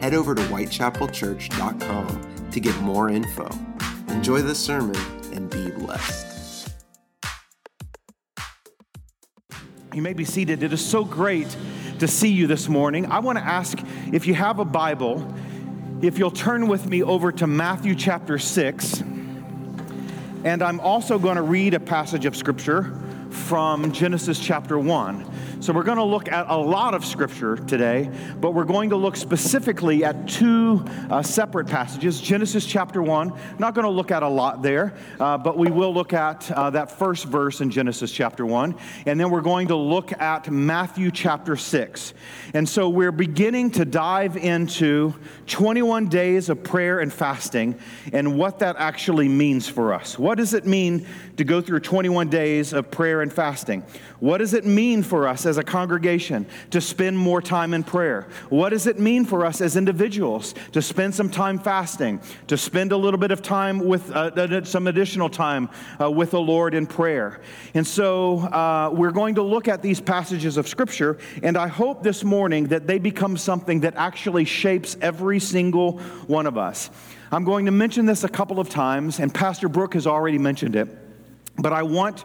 Head over to whitechapelchurch.com to get more info. Enjoy the sermon and be blessed. You may be seated. It is so great to see you this morning. I want to ask if you have a Bible, if you'll turn with me over to Matthew chapter 6. And I'm also going to read a passage of Scripture from Genesis chapter 1. So we're going to look at a lot of scripture today, but we're going to look specifically at two uh, separate passages. Genesis chapter 1, not going to look at a lot there, uh, but we will look at uh, that first verse in Genesis chapter 1. And then we're going to look at Matthew chapter 6. And so we're beginning to dive into 21 days of prayer and fasting and what that actually means for us. What does it mean to go through 21 days of prayer and fasting? What does it mean for us as a congregation to spend more time in prayer? What does it mean for us as individuals to spend some time fasting, to spend a little bit of time with uh, some additional time uh, with the Lord in prayer? And so uh, we're going to look at these passages of Scripture, and I hope this morning that they become something that actually shapes every single one of us. I'm going to mention this a couple of times, and Pastor Brooke has already mentioned it, but I want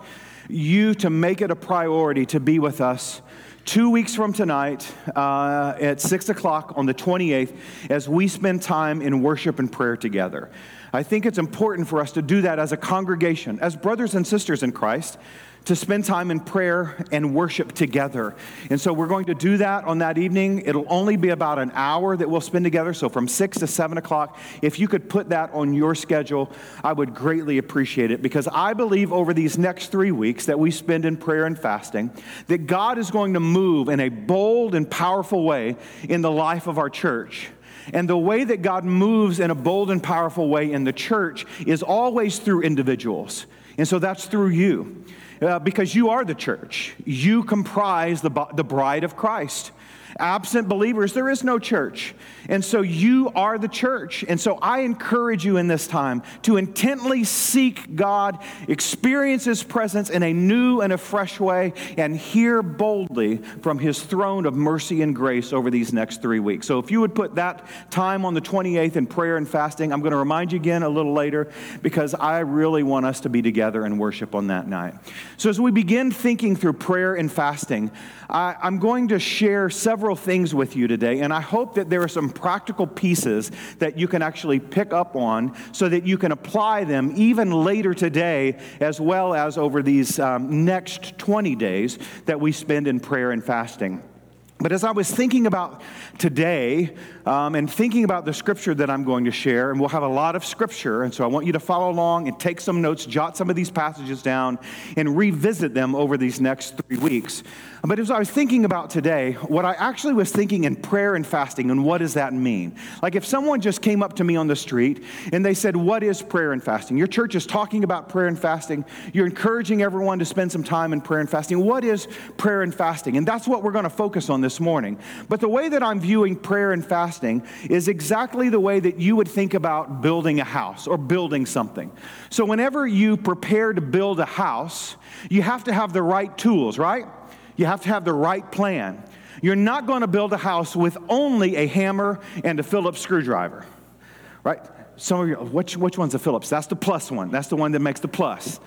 you to make it a priority to be with us two weeks from tonight uh, at 6 o'clock on the 28th as we spend time in worship and prayer together. I think it's important for us to do that as a congregation, as brothers and sisters in Christ, to spend time in prayer and worship together. And so we're going to do that on that evening. It'll only be about an hour that we'll spend together, so from 6 to 7 o'clock. If you could put that on your schedule, I would greatly appreciate it because I believe over these next three weeks that we spend in prayer and fasting, that God is going to move in a bold and powerful way in the life of our church. And the way that God moves in a bold and powerful way in the church is always through individuals. And so that's through you uh, because you are the church. You comprise the, the bride of Christ. Absent believers, there is no church. And so you are the church. And so I encourage you in this time to intently seek God, experience His presence in a new and a fresh way, and hear boldly from His throne of mercy and grace over these next three weeks. So if you would put that time on the 28th in prayer and fasting, I'm going to remind you again a little later because I really want us to be together and worship on that night. So as we begin thinking through prayer and fasting, I, I'm going to share several things with you today, and I hope that there are some practical pieces that you can actually pick up on so that you can apply them even later today as well as over these um, next 20 days that we spend in prayer and fasting. But as I was thinking about today um, and thinking about the scripture that I'm going to share, and we'll have a lot of scripture, and so I want you to follow along and take some notes, jot some of these passages down, and revisit them over these next three weeks. But as I was thinking about today, what I actually was thinking in prayer and fasting, and what does that mean? Like if someone just came up to me on the street and they said, What is prayer and fasting? Your church is talking about prayer and fasting. You're encouraging everyone to spend some time in prayer and fasting. What is prayer and fasting? And that's what we're going to focus on this morning. But the way that I'm viewing prayer and fasting is exactly the way that you would think about building a house or building something. So whenever you prepare to build a house, you have to have the right tools, right? You have to have the right plan. You're not going to build a house with only a hammer and a Phillips screwdriver, right? Some of you, which, which one's a Phillips? That's the plus one. That's the one that makes the plus.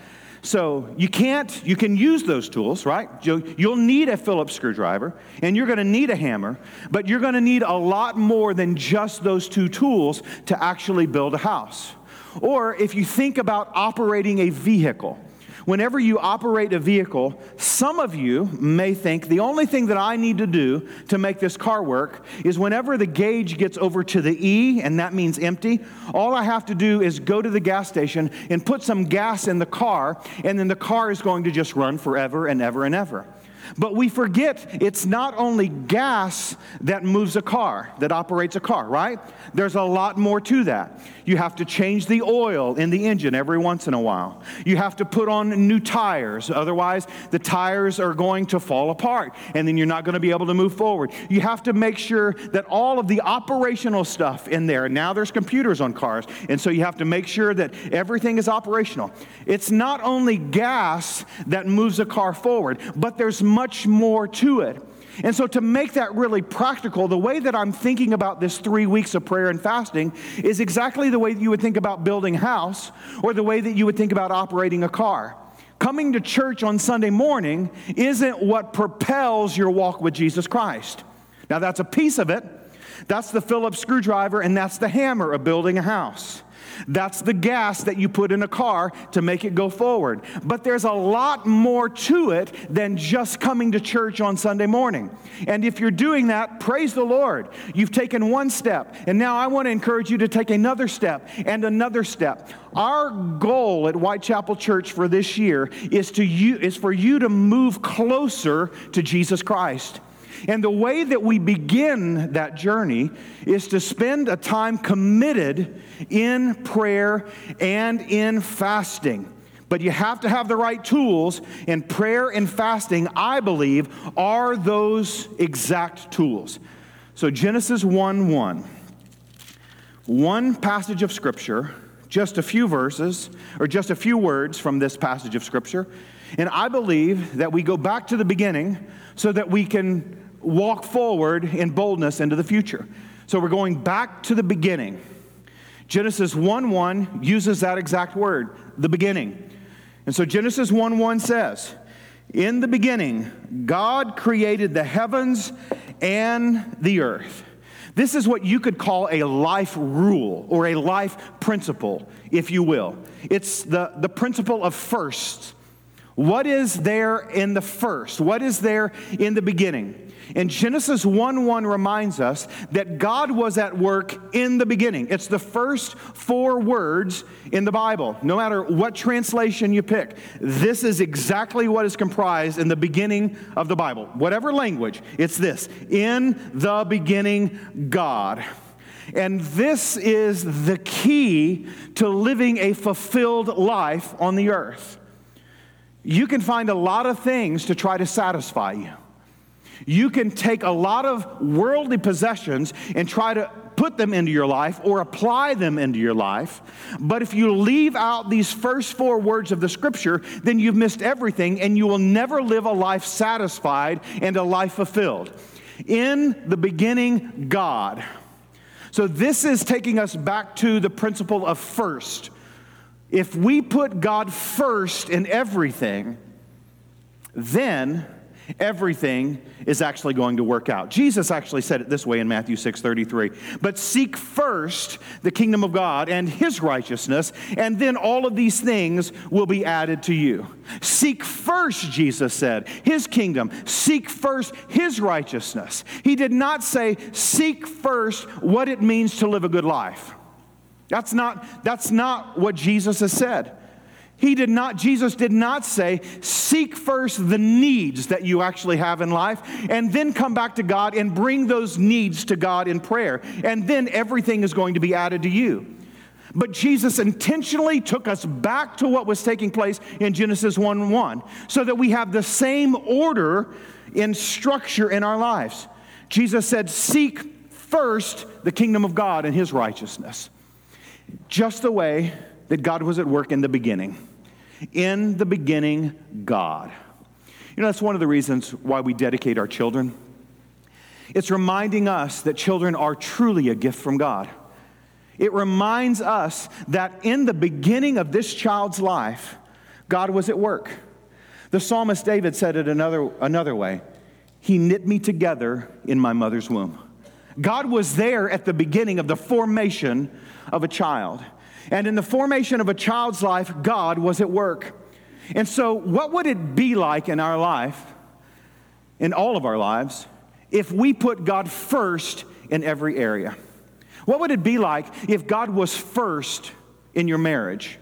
So you can't, you can use those tools, right? You'll, you'll need a Phillips screwdriver and you're going to need a hammer, but you're going to need a lot more than just those two tools to actually build a house. Or if you think about operating a vehicle, whenever you operate a vehicle, some of you may think the only thing that I need to do to make this car work is whenever the gauge gets over to the E, and that means empty, all I have to do is go to the gas station and put some gas in the car, and then the car is going to just run forever and ever and ever. But we forget it's not only gas that moves a car, that operates a car, right? There's a lot more to that. You have to change the oil in the engine every once in a while. You have to put on new tires, otherwise, the tires are going to fall apart and then you're not going to be able to move forward. You have to make sure that all of the operational stuff in there, now there's computers on cars, and so you have to make sure that everything is operational. It's not only gas that moves a car forward, but there's much more to it. And so, to make that really practical, the way that I'm thinking about this three weeks of prayer and fasting is exactly the way that you would think about building a house or the way that you would think about operating a car. Coming to church on Sunday morning isn't what propels your walk with Jesus Christ. Now, that's a piece of it. That's the Phillips screwdriver, and that's the hammer of building a house. That's the gas that you put in a car to make it go forward. But there's a lot more to it than just coming to church on Sunday morning. And if you're doing that, praise the Lord. You've taken one step. And now I want to encourage you to take another step and another step. Our goal at Whitechapel Church for this year is, to you, is for you to move closer to Jesus Christ. And the way that we begin that journey is to spend a time committed in prayer and in fasting. But you have to have the right tools, and prayer and fasting, I believe, are those exact tools. So, Genesis 1 1. One passage of Scripture, just a few verses, or just a few words from this passage of Scripture. And I believe that we go back to the beginning so that we can walk forward in boldness into the future. So we're going back to the beginning. Genesis 1 1 uses that exact word, the beginning. And so Genesis 1 1 says, In the beginning, God created the heavens and the earth. This is what you could call a life rule or a life principle, if you will. It's the, the principle of first. What is there in the first? What is there in the beginning? And Genesis 1 1 reminds us that God was at work in the beginning. It's the first four words in the Bible, no matter what translation you pick. This is exactly what is comprised in the beginning of the Bible. Whatever language, it's this In the beginning, God. And this is the key to living a fulfilled life on the earth. You can find a lot of things to try to satisfy you. You can take a lot of worldly possessions and try to put them into your life or apply them into your life. But if you leave out these first four words of the scripture, then you've missed everything and you will never live a life satisfied and a life fulfilled. In the beginning, God. So this is taking us back to the principle of first. If we put God first in everything, then everything is actually going to work out. Jesus actually said it this way in Matthew 6 33. But seek first the kingdom of God and his righteousness, and then all of these things will be added to you. Seek first, Jesus said, his kingdom. Seek first his righteousness. He did not say, seek first what it means to live a good life. That's not, that's not what Jesus has said. He did not, Jesus did not say, seek first the needs that you actually have in life and then come back to God and bring those needs to God in prayer. And then everything is going to be added to you. But Jesus intentionally took us back to what was taking place in Genesis 1 1 so that we have the same order in structure in our lives. Jesus said, Seek first the kingdom of God and his righteousness. Just the way that God was at work in the beginning. In the beginning, God. You know, that's one of the reasons why we dedicate our children. It's reminding us that children are truly a gift from God. It reminds us that in the beginning of this child's life, God was at work. The psalmist David said it another, another way He knit me together in my mother's womb. God was there at the beginning of the formation of a child. And in the formation of a child's life, God was at work. And so, what would it be like in our life, in all of our lives, if we put God first in every area? What would it be like if God was first in your marriage?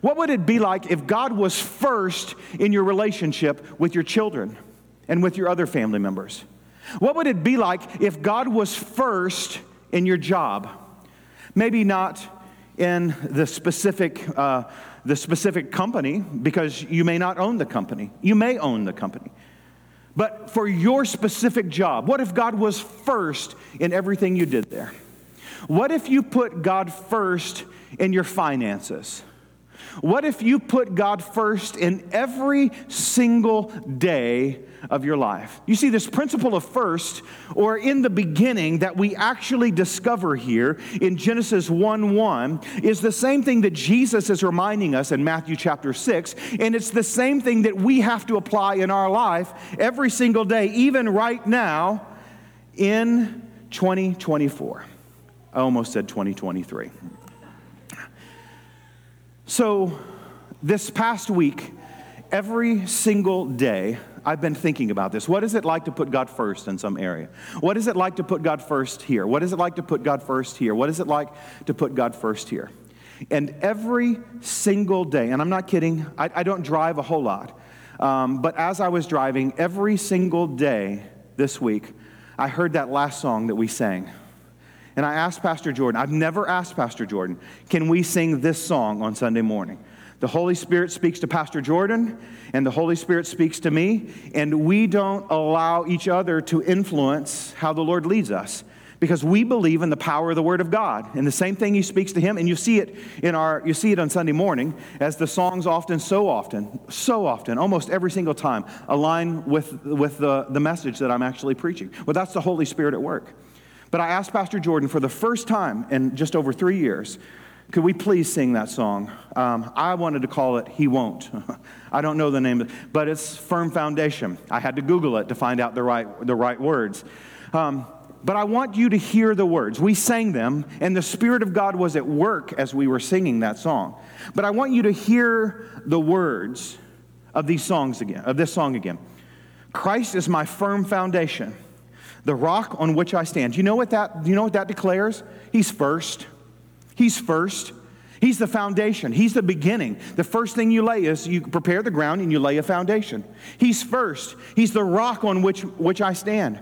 What would it be like if God was first in your relationship with your children? and with your other family members? What would it be like if God was first in your job? Maybe not in the specific, uh, the specific company, because you may not own the company. You may own the company. But for your specific job, what if God was first in everything you did there? What if you put God first in your finances? What if you put God first in every single day of your life? You see, this principle of first, or in the beginning, that we actually discover here in Genesis 1 1, is the same thing that Jesus is reminding us in Matthew chapter 6. And it's the same thing that we have to apply in our life every single day, even right now in 2024. I almost said 2023. So, this past week, every single day, I've been thinking about this. What is it like to put God first in some area? What is it like to put God first here? What is it like to put God first here? What is it like to put God first here? And every single day, and I'm not kidding, I, I don't drive a whole lot, um, but as I was driving, every single day this week, I heard that last song that we sang. And I asked Pastor Jordan, I've never asked Pastor Jordan, can we sing this song on Sunday morning? The Holy Spirit speaks to Pastor Jordan, and the Holy Spirit speaks to me, and we don't allow each other to influence how the Lord leads us because we believe in the power of the word of god and the same thing he speaks to him and you see it in our you see it on sunday morning as the songs often so often so often almost every single time align with with the, the message that i'm actually preaching. Well that's the holy spirit at work. But I asked Pastor Jordan for the first time in just over three years, could we please sing that song? Um, I wanted to call it He Won't. I don't know the name, it, but it's Firm Foundation. I had to Google it to find out the right, the right words. Um, but I want you to hear the words. We sang them, and the Spirit of God was at work as we were singing that song. But I want you to hear the words of these songs again, of this song again. Christ is my firm foundation the rock on which I stand. You know what that, you know what that declares? He's first. He's first. He's the foundation. He's the beginning. The first thing you lay is you prepare the ground and you lay a foundation. He's first. He's the rock on which, which I stand.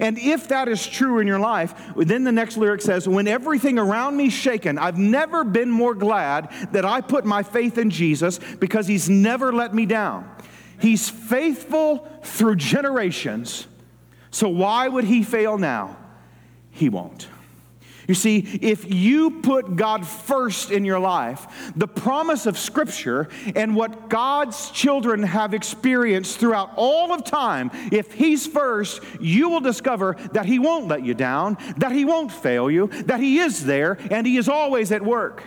And if that is true in your life, then the next lyric says, When everything around me's shaken, I've never been more glad that I put my faith in Jesus because he's never let me down. He's faithful through generations so why would he fail now? He won't. You see, if you put God first in your life, the promise of Scripture and what God's children have experienced throughout all of time, if He's first, you will discover that He won't let you down, that He won't fail you, that He is there, and He is always at work.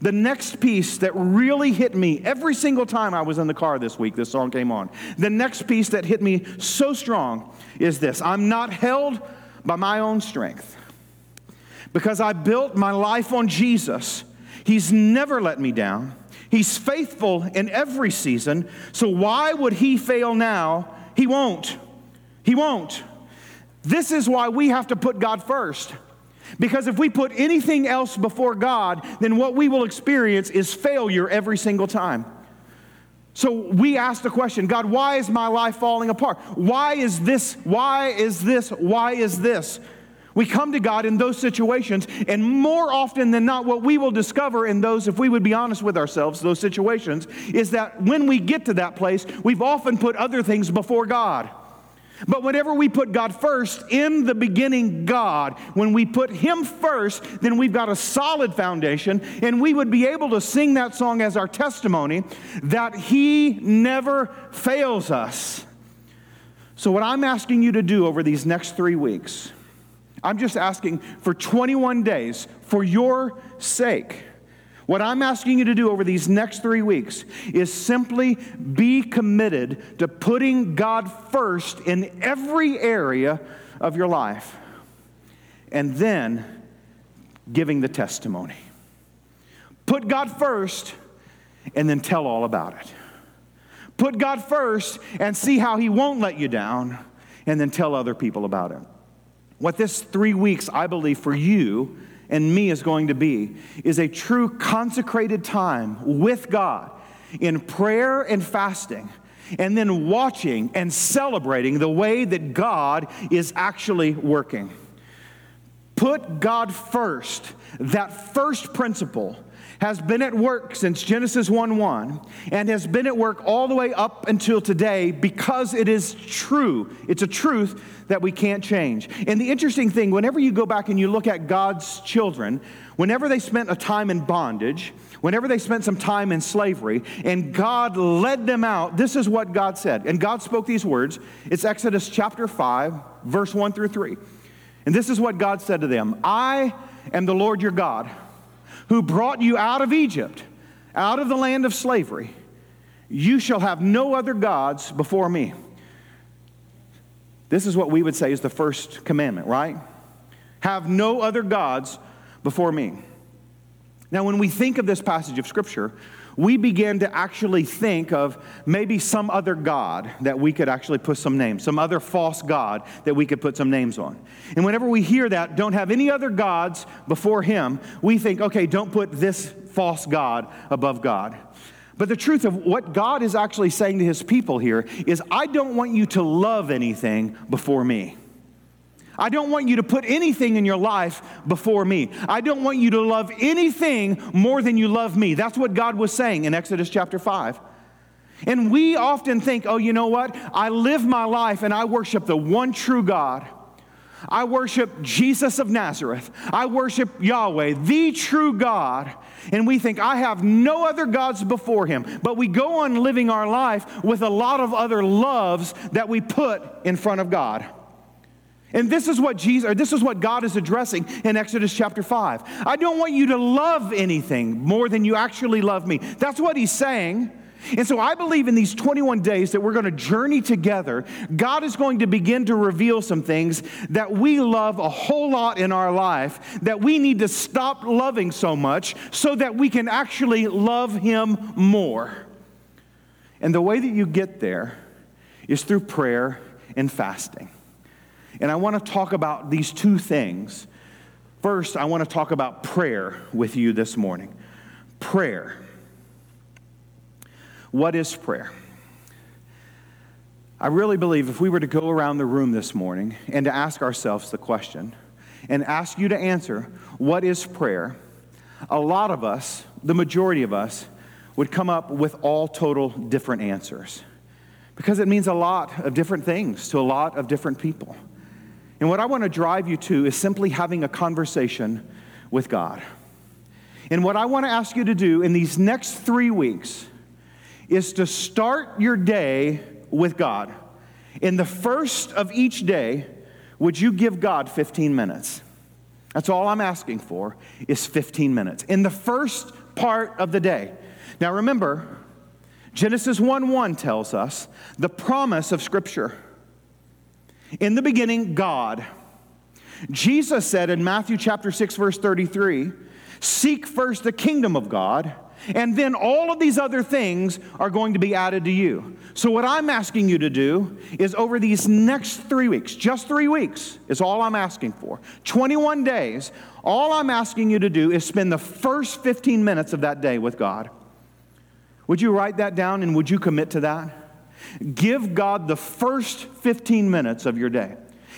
The next piece that really hit me every single time I was in the car this week, this song came on. The next piece that hit me so strong is this I'm not held by my own strength because I built my life on Jesus. He's never let me down. He's faithful in every season. So why would he fail now? He won't. He won't. This is why we have to put God first. Because if we put anything else before God, then what we will experience is failure every single time. So we ask the question God, why is my life falling apart? Why is this? Why is this? Why is this? We come to God in those situations, and more often than not, what we will discover in those, if we would be honest with ourselves, those situations, is that when we get to that place, we've often put other things before God. But whenever we put God first, in the beginning, God, when we put Him first, then we've got a solid foundation, and we would be able to sing that song as our testimony that He never fails us. So, what I'm asking you to do over these next three weeks, I'm just asking for 21 days for your sake what I'm asking you to do over these next three weeks is simply be committed to putting God first in every area of your life and then giving the testimony. Put God first and then tell all about it. Put God first and see how He won't let you down and then tell other people about it. What this three weeks, I believe, for you and me is going to be is a true consecrated time with God in prayer and fasting and then watching and celebrating the way that God is actually working. Put God first, that first principle has been at work since Genesis 1 1 and has been at work all the way up until today because it is true. It's a truth that we can't change. And the interesting thing, whenever you go back and you look at God's children, whenever they spent a time in bondage, whenever they spent some time in slavery, and God led them out, this is what God said. And God spoke these words. It's Exodus chapter 5, verse 1 through 3. And this is what God said to them I am the Lord your God who brought you out of Egypt, out of the land of slavery. You shall have no other gods before me. This is what we would say is the first commandment, right? Have no other gods before me. Now, when we think of this passage of Scripture, we begin to actually think of maybe some other God that we could actually put some names, some other false God that we could put some names on. And whenever we hear that, don't have any other gods before Him, we think, okay, don't put this false God above God. But the truth of what God is actually saying to His people here is, I don't want you to love anything before me. I don't want you to put anything in your life before me. I don't want you to love anything more than you love me. That's what God was saying in Exodus chapter 5. And we often think, oh, you know what? I live my life and I worship the one true God. I worship Jesus of Nazareth. I worship Yahweh, the true God. And we think, I have no other gods before him. But we go on living our life with a lot of other loves that we put in front of God. And this is what Jesus or this is what God is addressing in Exodus chapter 5. I don't want you to love anything more than you actually love me. That's what he's saying. And so I believe in these 21 days that we're going to journey together, God is going to begin to reveal some things that we love a whole lot in our life that we need to stop loving so much so that we can actually love him more. And the way that you get there is through prayer and fasting. And I want to talk about these two things. First, I want to talk about prayer with you this morning. Prayer. What is prayer? I really believe if we were to go around the room this morning and to ask ourselves the question and ask you to answer, what is prayer? A lot of us, the majority of us, would come up with all total different answers because it means a lot of different things to a lot of different people. And what I want to drive you to is simply having a conversation with God. And what I want to ask you to do in these next three weeks is to start your day with God. In the first of each day, would you give God 15 minutes? That's all I'm asking for is 15 minutes. In the first part of the day. Now remember, Genesis 1 1 tells us the promise of Scripture. In the beginning, God. Jesus said in Matthew chapter 6 verse 33, seek first the kingdom of God, and then all of these other things are going to be added to you. So what I'm asking you to do is over these next 3 weeks, just 3 weeks is all I'm asking for. 21 days, all I'm asking you to do is spend the first 15 minutes of that day with God. Would you write that down and would you commit to that? Give God the first 15 minutes of your day.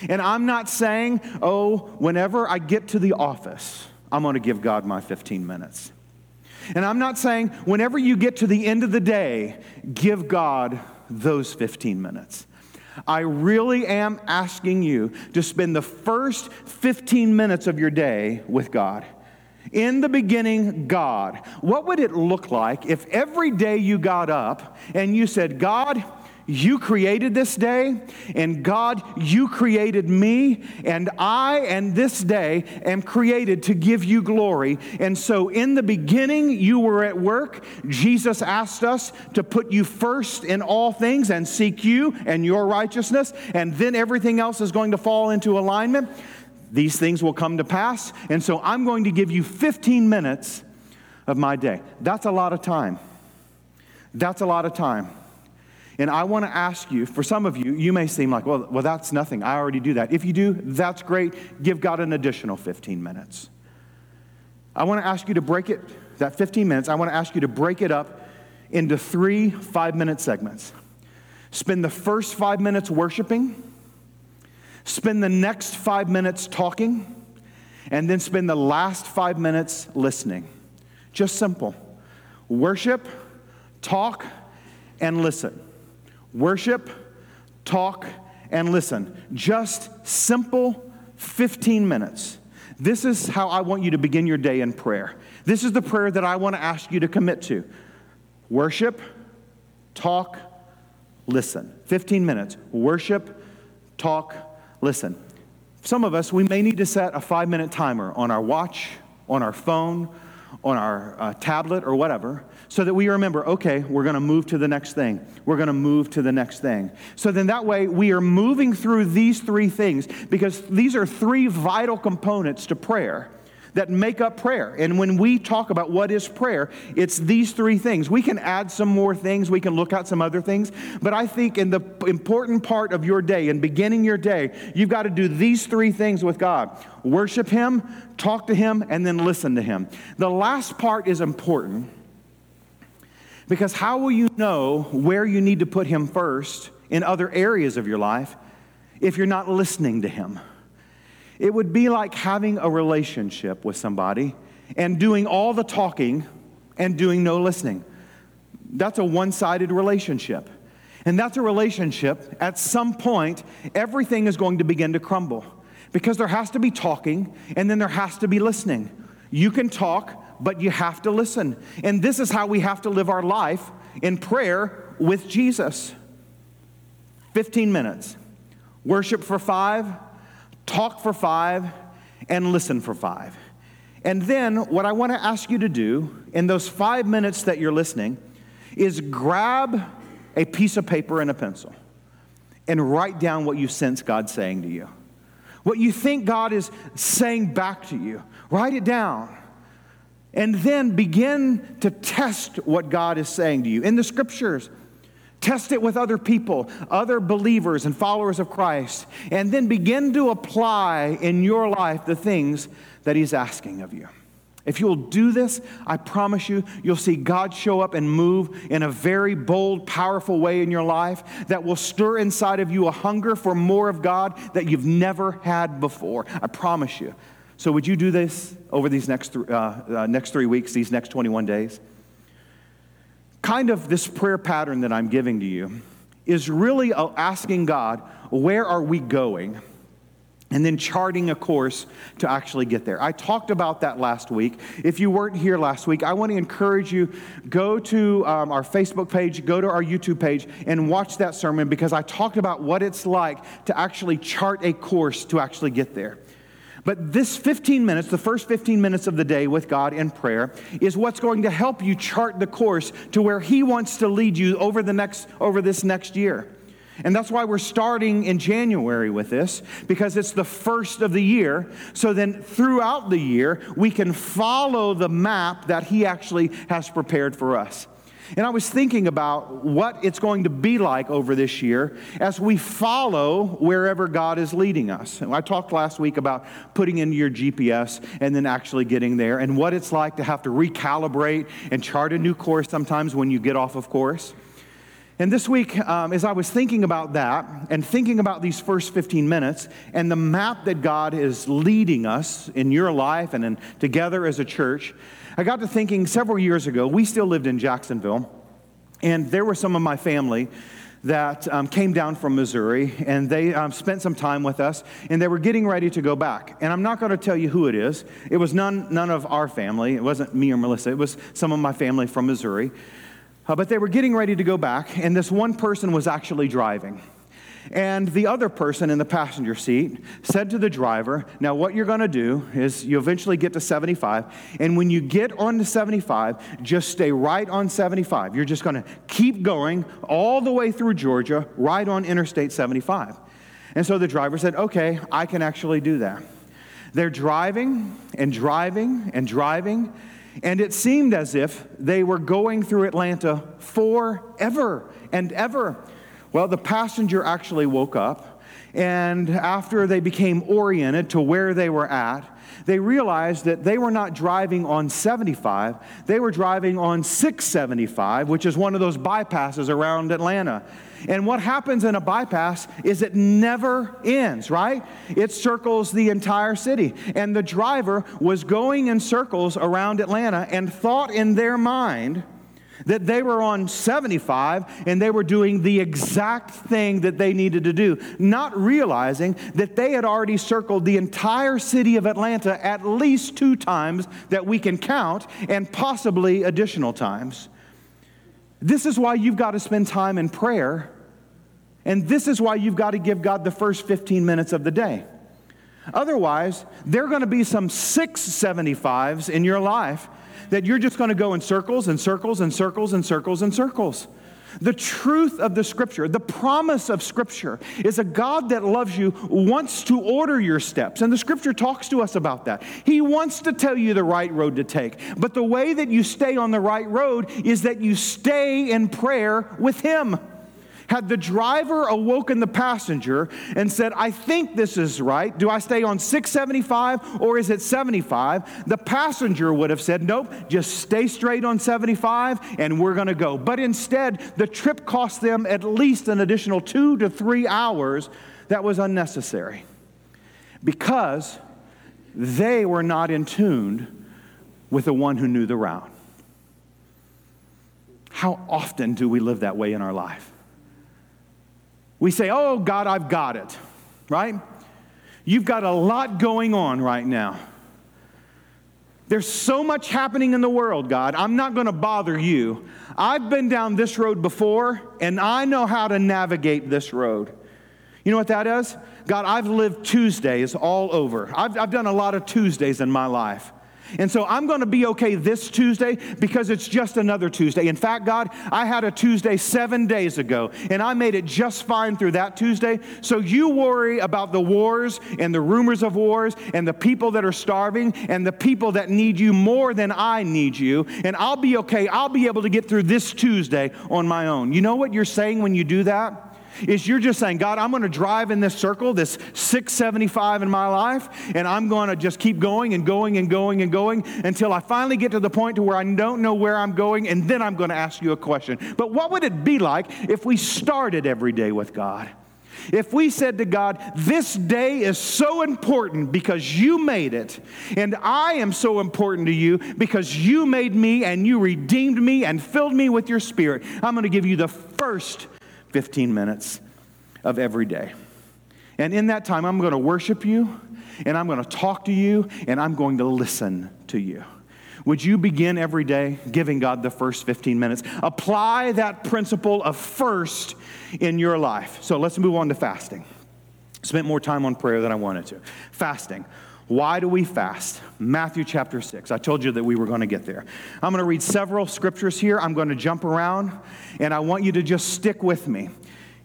And I'm not saying, oh, whenever I get to the office, I'm going to give God my 15 minutes. And I'm not saying, whenever you get to the end of the day, give God those 15 minutes. I really am asking you to spend the first 15 minutes of your day with God. In the beginning, God. What would it look like if every day you got up and you said, God, you created this day, and God, you created me, and I and this day am created to give you glory. And so, in the beginning, you were at work. Jesus asked us to put you first in all things and seek you and your righteousness, and then everything else is going to fall into alignment these things will come to pass. And so I'm going to give you 15 minutes of my day. That's a lot of time. That's a lot of time. And I want to ask you, for some of you, you may seem like, well, well, that's nothing. I already do that. If you do, that's great. Give God an additional 15 minutes. I want to ask you to break it, that 15 minutes, I want to ask you to break it up into three five minute segments. spend the first five minutes worshiping, spend the next five minutes talking, and then spend the last five minutes listening. Just simple. Worship, talk, and listen. Worship, talk, and listen. Just simple 15 minutes. This is how I want you to begin your day in prayer. This is the prayer that I want to ask you to commit to worship, talk, listen. 15 minutes. Worship, talk, listen. Some of us, we may need to set a five minute timer on our watch, on our phone, on our uh, tablet, or whatever, so that we remember, okay, we're going to move to the next thing. We're going to move to the next thing. So then that way we are moving through these three things because these are three vital components to prayer that make up prayer. And when we talk about what is prayer, it's these three things. We can add some more things, we can look at some other things, but I think in the important part of your day, in beginning your day, you've got to do these three things with God worship Him, talk to Him, and then listen to Him. The last part is important because how will you know where you need to put Him first in other areas of your life if you're not listening to Him? It would be like having a relationship with somebody and doing all the talking and doing no listening. That's a one sided relationship. And that's a relationship, at some point, everything is going to begin to crumble because there has to be talking and then there has to be listening. You can talk, but you have to listen. And this is how we have to live our life in prayer with Jesus 15 minutes, worship for five talk for five, and listen for five. And then, what I want to ask you to do in those five minutes that you're listening is grab a piece of paper and a pencil and write down what you sense God saying to you. What you think God is saying back to you. Write it down. And then begin to test what God is saying to you in the scriptures. Test it with other people, other believers and followers of Christ, and then begin to apply in your life the things that He's asking of you. If you'll do this, I promise you, you'll see God show up and move in a very bold, powerful way in your life that will stir inside of you a hunger for more of God that you've never had before. I promise you. So, would you do this over these next, th- uh, uh, next three weeks, these next 21 days? kind of this prayer pattern that I'm giving to you is really asking God, where are we going? And then charting a course to actually get there. I talked about that last week. If you weren't here last week, I want to encourage you go to um, our Facebook page, go to our YouTube page, and watch that sermon because I talked about what it's like to actually chart a course to actually get there. But this 15 minutes, the first 15 minutes of the day with God in prayer, is what's going to help you chart the course to where He wants to lead you over, the next, over this next year. And that's why we're starting in January with this, because it's the first of the year. So then throughout the year, we can follow the map that He actually has prepared for us. And I was thinking about what it's going to be like over this year as we follow wherever God is leading us. And I talked last week about putting in your GPS and then actually getting there and what it's like to have to recalibrate and chart a new course sometimes when you get off of course. And this week, um, as I was thinking about that and thinking about these first 15 minutes and the map that God is leading us in your life and in, together as a church, I got to thinking several years ago, we still lived in Jacksonville, and there were some of my family that um, came down from Missouri, and they um, spent some time with us, and they were getting ready to go back. And I'm not going to tell you who it is. It was none, none of our family. It wasn't me or Melissa. It was some of my family from Missouri. Uh, but they were getting ready to go back, and this one person was actually driving. And the other person in the passenger seat said to the driver, Now, what you're going to do is you eventually get to 75. And when you get on to 75, just stay right on 75. You're just going to keep going all the way through Georgia, right on Interstate 75. And so the driver said, Okay, I can actually do that. They're driving and driving and driving. And it seemed as if they were going through Atlanta forever and ever. Well, the passenger actually woke up, and after they became oriented to where they were at, they realized that they were not driving on 75, they were driving on 675, which is one of those bypasses around Atlanta. And what happens in a bypass is it never ends, right? It circles the entire city. And the driver was going in circles around Atlanta and thought in their mind, that they were on 75 and they were doing the exact thing that they needed to do, not realizing that they had already circled the entire city of Atlanta at least two times that we can count and possibly additional times. This is why you've got to spend time in prayer, and this is why you've got to give God the first 15 minutes of the day. Otherwise, there are going to be some 675s in your life that you're just going to go in circles and circles and circles and circles and circles. The truth of the scripture, the promise of scripture, is a God that loves you wants to order your steps. And the scripture talks to us about that. He wants to tell you the right road to take. But the way that you stay on the right road is that you stay in prayer with Him. Had the driver awoken the passenger and said, I think this is right. Do I stay on 675 or is it 75? The passenger would have said, Nope, just stay straight on 75 and we're going to go. But instead, the trip cost them at least an additional two to three hours that was unnecessary because they were not in tune with the one who knew the route. How often do we live that way in our life? We say, Oh, God, I've got it, right? You've got a lot going on right now. There's so much happening in the world, God. I'm not going to bother you. I've been down this road before, and I know how to navigate this road. You know what that is? God, I've lived Tuesdays all over. I've, I've done a lot of Tuesdays in my life. And so I'm going to be okay this Tuesday because it's just another Tuesday. In fact, God, I had a Tuesday seven days ago, and I made it just fine through that Tuesday. So you worry about the wars and the rumors of wars and the people that are starving and the people that need you more than I need you, and I'll be okay. I'll be able to get through this Tuesday on my own. You know what you're saying when you do that? Is you're just saying, God, I'm going to drive in this circle, this 675 in my life, and I'm going to just keep going and going and going and going until I finally get to the point to where I don't know where I'm going, and then I'm going to ask you a question. But what would it be like if we started every day with God? If we said to God, This day is so important because you made it, and I am so important to you because you made me and you redeemed me and filled me with your spirit, I'm going to give you the first 15 minutes of every day. And in that time, I'm going to worship you, and I'm going to talk to you, and I'm going to listen to you. Would you begin every day giving God the first 15 minutes? Apply that principle of first in your life. So let's move on to fasting. Spent more time on prayer than I wanted to. Fasting. Why do we fast? Matthew chapter 6. I told you that we were going to get there. I'm going to read several scriptures here. I'm going to jump around, and I want you to just stick with me.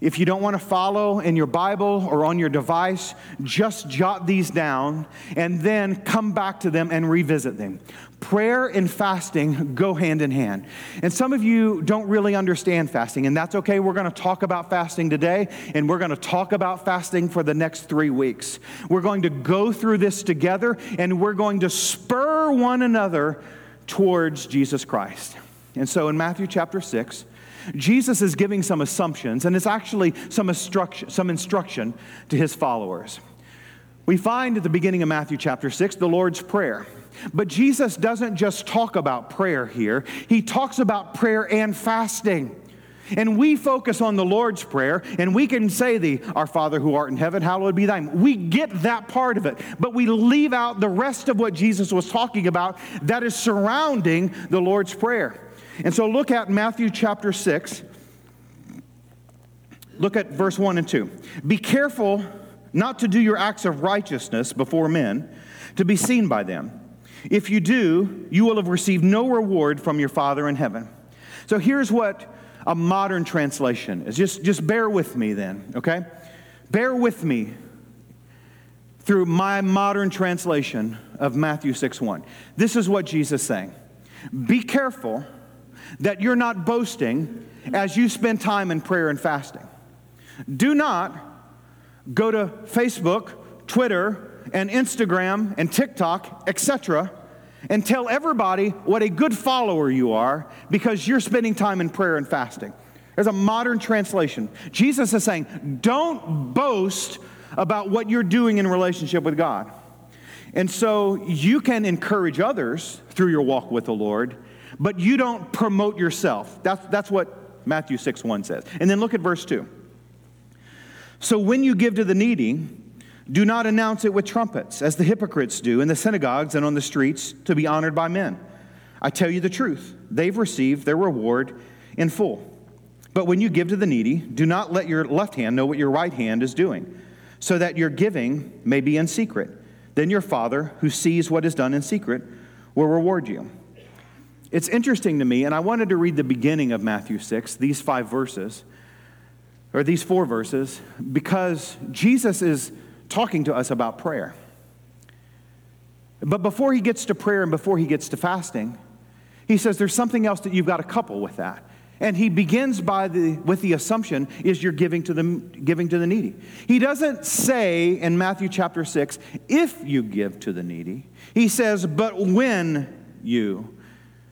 If you don't want to follow in your Bible or on your device, just jot these down and then come back to them and revisit them. Prayer and fasting go hand in hand. And some of you don't really understand fasting, and that's okay. We're going to talk about fasting today, and we're going to talk about fasting for the next three weeks. We're going to go through this together, and we're going to spur one another towards Jesus Christ. And so in Matthew chapter 6, Jesus is giving some assumptions, and it's actually some instruction, some instruction to his followers. We find at the beginning of Matthew chapter 6 the Lord's Prayer. But Jesus doesn't just talk about prayer here, he talks about prayer and fasting. And we focus on the Lord's Prayer, and we can say the Our Father who art in heaven, hallowed be thy name. We get that part of it, but we leave out the rest of what Jesus was talking about that is surrounding the Lord's Prayer. And so look at Matthew chapter 6. Look at verse 1 and 2. Be careful not to do your acts of righteousness before men, to be seen by them. If you do, you will have received no reward from your Father in heaven. So here's what a modern translation is. Just, just bear with me then, okay? Bear with me through my modern translation of Matthew 6 1. This is what Jesus is saying Be careful that you're not boasting as you spend time in prayer and fasting. Do not go to Facebook, Twitter, and Instagram and TikTok, etc., and tell everybody what a good follower you are because you're spending time in prayer and fasting. There's a modern translation. Jesus is saying, don't boast about what you're doing in relationship with God. And so you can encourage others through your walk with the Lord, but you don't promote yourself. That's, that's what Matthew 6 1 says. And then look at verse 2. So when you give to the needy, do not announce it with trumpets, as the hypocrites do in the synagogues and on the streets to be honored by men. I tell you the truth, they've received their reward in full. But when you give to the needy, do not let your left hand know what your right hand is doing, so that your giving may be in secret. Then your Father, who sees what is done in secret, will reward you. It's interesting to me, and I wanted to read the beginning of Matthew 6, these five verses, or these four verses, because Jesus is talking to us about prayer. But before he gets to prayer and before he gets to fasting, he says there's something else that you've got to couple with that. And he begins by the, with the assumption is you're giving to, the, giving to the needy. He doesn't say in Matthew chapter 6, if you give to the needy. He says, but when you.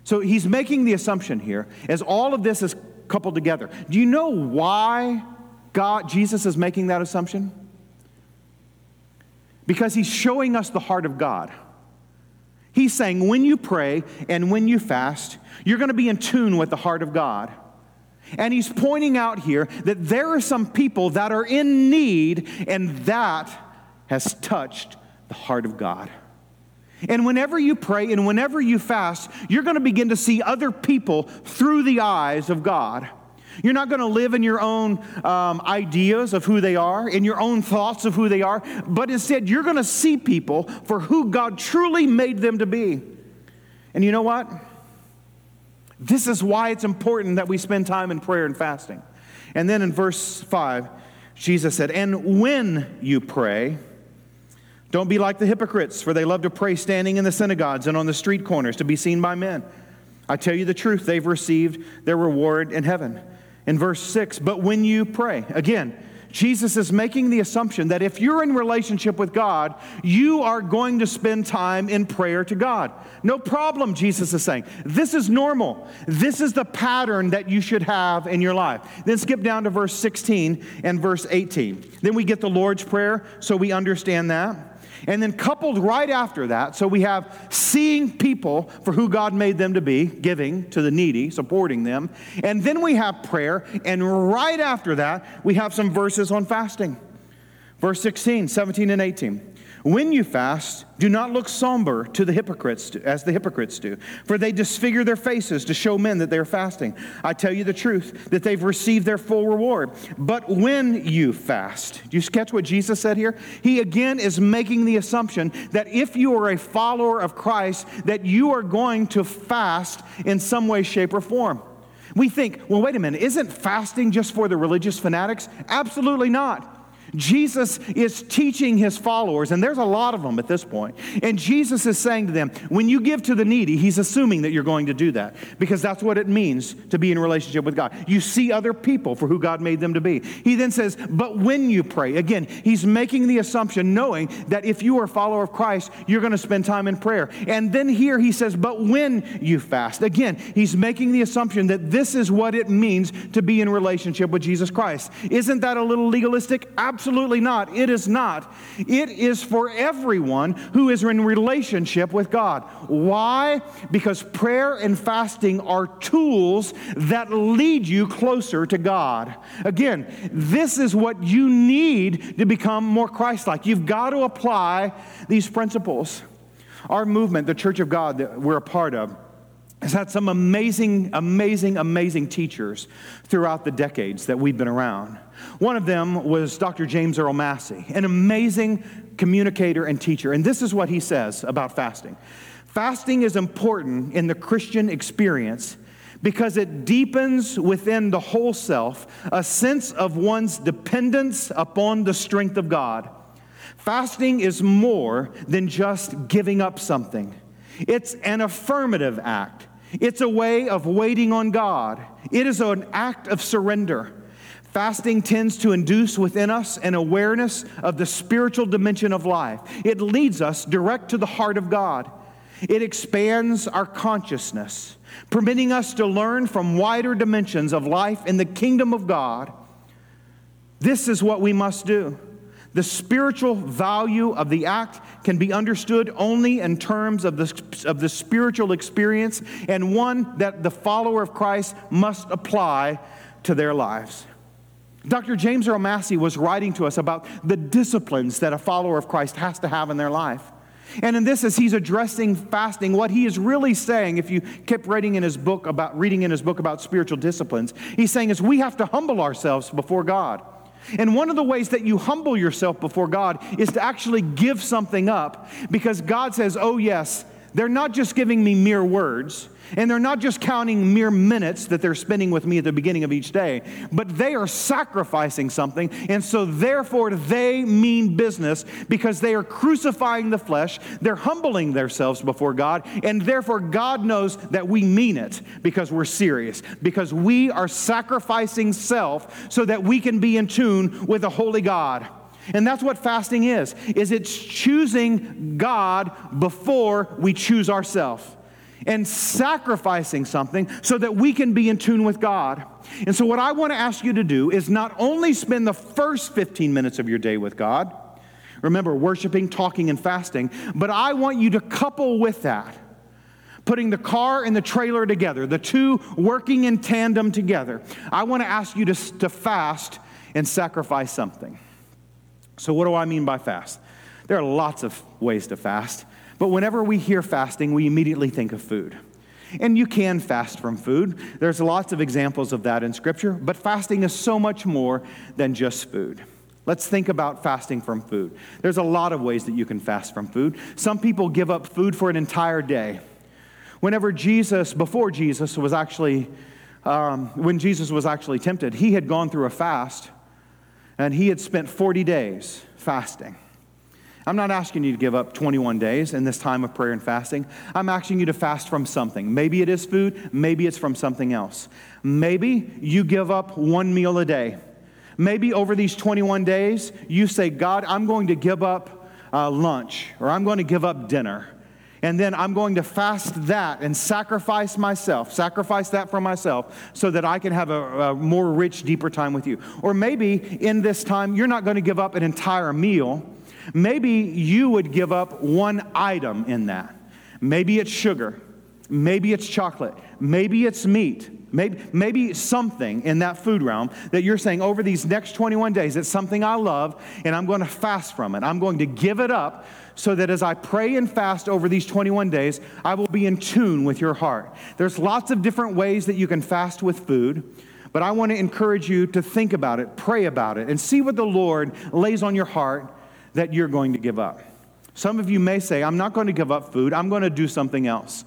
So he's making the assumption here as all of this is coupled together. Do you know why God, Jesus is making that assumption? Because he's showing us the heart of God. He's saying when you pray and when you fast, you're going to be in tune with the heart of God. And he's pointing out here that there are some people that are in need, and that has touched the heart of God. And whenever you pray and whenever you fast, you're going to begin to see other people through the eyes of God. You're not going to live in your own um, ideas of who they are, in your own thoughts of who they are, but instead you're going to see people for who God truly made them to be. And you know what? This is why it's important that we spend time in prayer and fasting. And then in verse 5, Jesus said, And when you pray, don't be like the hypocrites, for they love to pray standing in the synagogues and on the street corners to be seen by men. I tell you the truth, they've received their reward in heaven in verse 6. But when you pray, again, Jesus is making the assumption that if you're in relationship with God, you are going to spend time in prayer to God. No problem, Jesus is saying. This is normal. This is the pattern that you should have in your life. Then skip down to verse 16 and verse 18. Then we get the Lord's Prayer, so we understand that. And then, coupled right after that, so we have seeing people for who God made them to be, giving to the needy, supporting them. And then we have prayer. And right after that, we have some verses on fasting. Verse 16, 17, and 18. When you fast, do not look somber to the hypocrites as the hypocrites do, for they disfigure their faces to show men that they are fasting. I tell you the truth, that they've received their full reward. But when you fast, do you catch what Jesus said here? He again is making the assumption that if you are a follower of Christ, that you are going to fast in some way, shape, or form. We think, well, wait a minute, isn't fasting just for the religious fanatics? Absolutely not. Jesus is teaching his followers, and there's a lot of them at this point. And Jesus is saying to them, when you give to the needy, he's assuming that you're going to do that because that's what it means to be in relationship with God. You see other people for who God made them to be. He then says, but when you pray, again, he's making the assumption, knowing that if you are a follower of Christ, you're going to spend time in prayer. And then here he says, but when you fast, again, he's making the assumption that this is what it means to be in relationship with Jesus Christ. Isn't that a little legalistic? Absolutely Absolutely not. It is not. It is for everyone who is in relationship with God. Why? Because prayer and fasting are tools that lead you closer to God. Again, this is what you need to become more Christ like. You've got to apply these principles. Our movement, the Church of God that we're a part of, has had some amazing, amazing, amazing teachers throughout the decades that we've been around. One of them was Dr. James Earl Massey, an amazing communicator and teacher. And this is what he says about fasting Fasting is important in the Christian experience because it deepens within the whole self a sense of one's dependence upon the strength of God. Fasting is more than just giving up something. It's an affirmative act. It's a way of waiting on God. It is an act of surrender. Fasting tends to induce within us an awareness of the spiritual dimension of life. It leads us direct to the heart of God. It expands our consciousness, permitting us to learn from wider dimensions of life in the kingdom of God. This is what we must do. The spiritual value of the act can be understood only in terms of the, of the spiritual experience and one that the follower of Christ must apply to their lives. Dr. James Earl Massey was writing to us about the disciplines that a follower of Christ has to have in their life. And in this, as he's addressing fasting, what he is really saying, if you kept reading in his book about reading in his book about spiritual disciplines, he's saying is we have to humble ourselves before God. And one of the ways that you humble yourself before God is to actually give something up because God says, Oh, yes, they're not just giving me mere words, and they're not just counting mere minutes that they're spending with me at the beginning of each day, but they are sacrificing something. And so, therefore, they mean business because they are crucifying the flesh. They're humbling themselves before God. And therefore, God knows that we mean it because we're serious, because we are sacrificing self so that we can be in tune with a holy God. And that's what fasting is. Is it's choosing God before we choose ourselves and sacrificing something so that we can be in tune with God. And so, what I want to ask you to do is not only spend the first 15 minutes of your day with God, remember, worshiping, talking, and fasting, but I want you to couple with that. Putting the car and the trailer together, the two working in tandem together. I want to ask you to, to fast and sacrifice something. So, what do I mean by fast? There are lots of ways to fast. But whenever we hear fasting, we immediately think of food. And you can fast from food. There's lots of examples of that in Scripture, but fasting is so much more than just food. Let's think about fasting from food. There's a lot of ways that you can fast from food. Some people give up food for an entire day. Whenever Jesus, before Jesus was actually, um, when Jesus was actually tempted, he had gone through a fast and he had spent 40 days fasting. I'm not asking you to give up 21 days in this time of prayer and fasting. I'm asking you to fast from something. Maybe it is food, maybe it's from something else. Maybe you give up one meal a day. Maybe over these 21 days, you say, God, I'm going to give up uh, lunch or I'm going to give up dinner. And then I'm going to fast that and sacrifice myself, sacrifice that for myself so that I can have a, a more rich, deeper time with you. Or maybe in this time, you're not going to give up an entire meal Maybe you would give up one item in that. Maybe it's sugar. Maybe it's chocolate. Maybe it's meat. Maybe, maybe something in that food realm that you're saying over these next 21 days, it's something I love and I'm going to fast from it. I'm going to give it up so that as I pray and fast over these 21 days, I will be in tune with your heart. There's lots of different ways that you can fast with food, but I want to encourage you to think about it, pray about it, and see what the Lord lays on your heart that you're going to give up. Some of you may say, I'm not going to give up food, I'm going to do something else.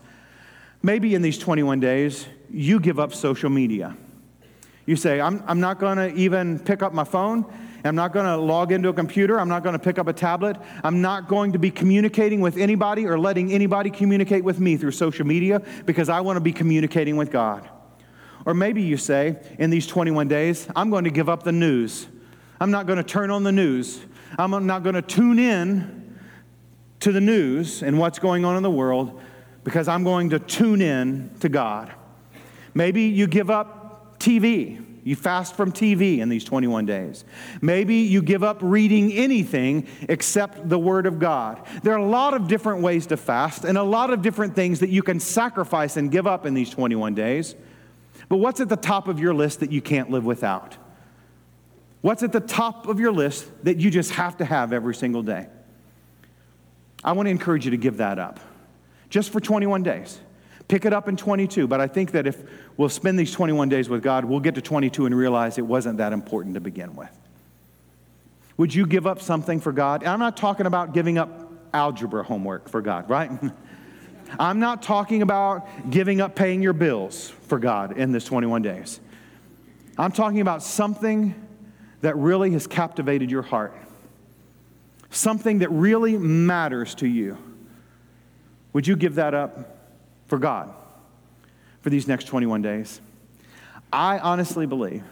Maybe in these 21 days, you give up social media. You say, I'm, I'm not going to even pick up my phone. I'm not going to log into a computer. I'm not going to pick up a tablet. I'm not going to be communicating with anybody or letting anybody communicate with me through social media because I want to be communicating with God. Or maybe you say, in these 21 days, I'm going to give up the news. I'm not going to turn on the news. I'm not going to tune in to the news and what's going on in the world because I'm going to tune in to God. Maybe you give up TV. You fast from TV in these 21 days. Maybe you give up reading anything except the Word of God. There are a lot of different ways to fast and a lot of different things that you can sacrifice and give up in these 21 days. But what's at the top of your list that you can't live without? What's at the top of your list that you just have to have every single day? I want to encourage you to give that up just for 21 days. Pick it up in 22, but I think that if we'll spend these 21 days with God, we'll get to 22 and realize it wasn't that important to begin with. Would you give up something for God? And I'm not talking about giving up algebra homework for God, right? I'm not talking about giving up paying your bills for God in this 21 days. I'm talking about something that really has captivated your heart, something that really matters to you, would you give that up for God for these next 21 days? I honestly believe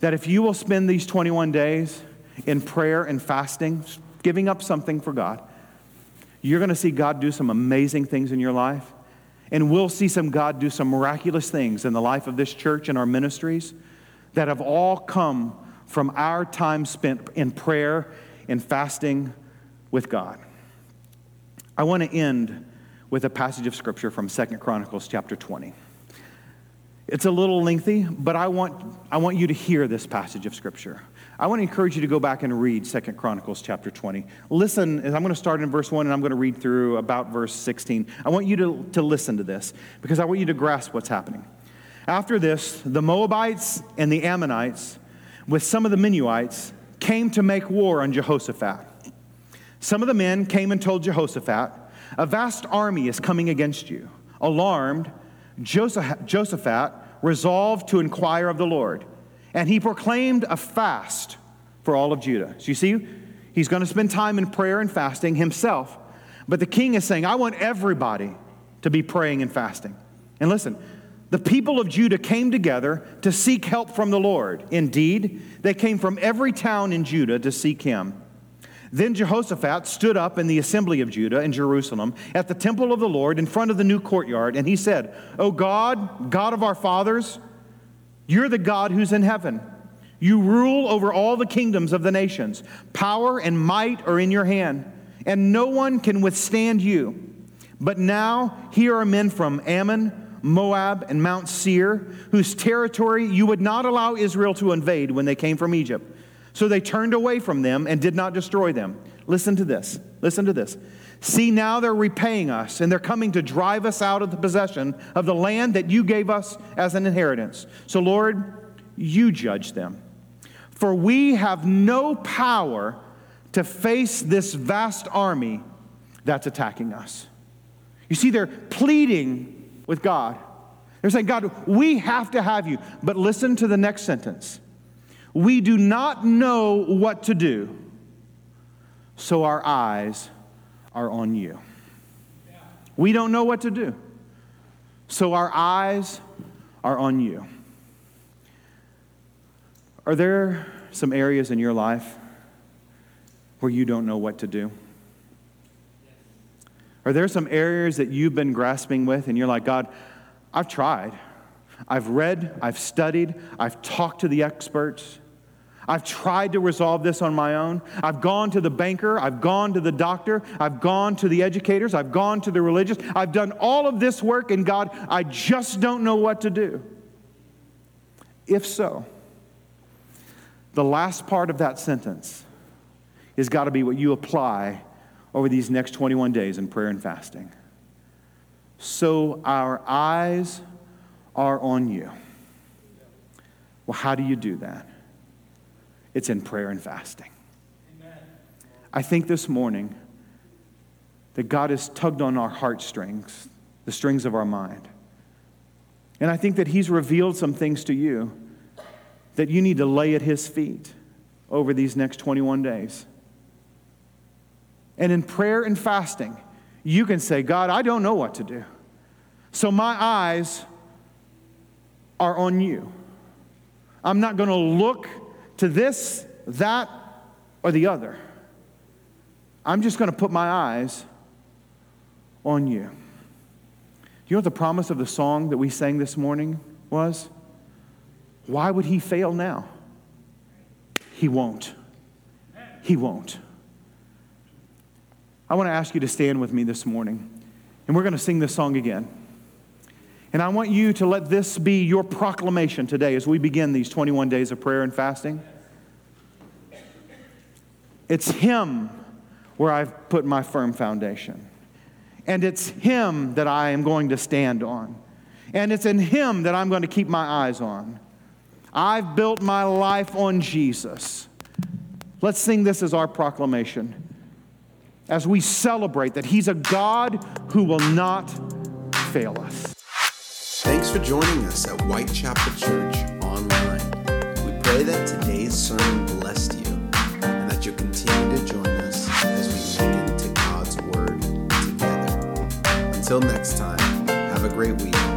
that if you will spend these 21 days in prayer and fasting, giving up something for God, you're going to see God do some amazing things in your life. And we'll see some God do some miraculous things in the life of this church and our ministries that have all come from our time spent in prayer and fasting with God. I want to end with a passage of scripture from Second Chronicles chapter 20. It's a little lengthy, but I want, I want you to hear this passage of scripture. I want to encourage you to go back and read Second Chronicles chapter 20. Listen, I'm going to start in verse 1 and I'm going to read through about verse 16. I want you to, to listen to this because I want you to grasp what's happening. After this, the Moabites and the Ammonites, with some of the Meunites, came to make war on Jehoshaphat. Some of the men came and told Jehoshaphat, A vast army is coming against you. Alarmed, Jehoshaphat resolved to inquire of the Lord and he proclaimed a fast for all of Judah. So you see, he's going to spend time in prayer and fasting himself. But the king is saying, I want everybody to be praying and fasting. And listen, the people of Judah came together to seek help from the Lord. Indeed, they came from every town in Judah to seek him. Then Jehoshaphat stood up in the assembly of Judah in Jerusalem at the temple of the Lord in front of the new courtyard, and he said, O God, God of our fathers, you're the God who's in heaven. You rule over all the kingdoms of the nations. Power and might are in your hand, and no one can withstand you. But now here are men from Ammon, Moab, and Mount Seir, whose territory you would not allow Israel to invade when they came from Egypt. So they turned away from them and did not destroy them. Listen to this. Listen to this. See, now they're repaying us, and they're coming to drive us out of the possession of the land that you gave us as an inheritance. So, Lord, you judge them. For we have no power to face this vast army that's attacking us. You see, they're pleading with God. They're saying, God, we have to have you. But listen to the next sentence. We do not know what to do, so our eyes are on you. We don't know what to do. So our eyes are on you. Are there some areas in your life where you don't know what to do? Are there some areas that you've been grasping with and you're like, God, I've tried. I've read, I've studied, I've talked to the experts. I've tried to resolve this on my own. I've gone to the banker. I've gone to the doctor. I've gone to the educators. I've gone to the religious. I've done all of this work, and God, I just don't know what to do. If so, the last part of that sentence has got to be what you apply over these next 21 days in prayer and fasting. So our eyes are on you. Well, how do you do that? it's in prayer and fasting. Amen. I think this morning that God has tugged on our heartstrings, the strings of our mind. And I think that He's revealed some things to you that you need to lay at His feet over these next 21 days. And in prayer and fasting, you can say, God, I don't know what to do. So my eyes are on you. I'm not going to look to this, that, or the other. I'm just going to put my eyes on you. Do you know what the promise of the song that we sang this morning was? Why would he fail now? He won't. He won't. I want to ask you to stand with me this morning, and we're going to sing this song again. And I want you to let this be your proclamation today as we begin these 21 days of prayer and fasting. It's Him where I've put my firm foundation. And it's Him that I am going to stand on. And it's in Him that I'm going to keep my eyes on. I've built my life on Jesus. Let's sing this as our proclamation as we celebrate that He's a God who will not fail us. Thanks for joining us at Whitechapel Church Online. We pray that today's sermon blessed you and that you'll continue to join us as we dig into God's Word together. Until next time, have a great week.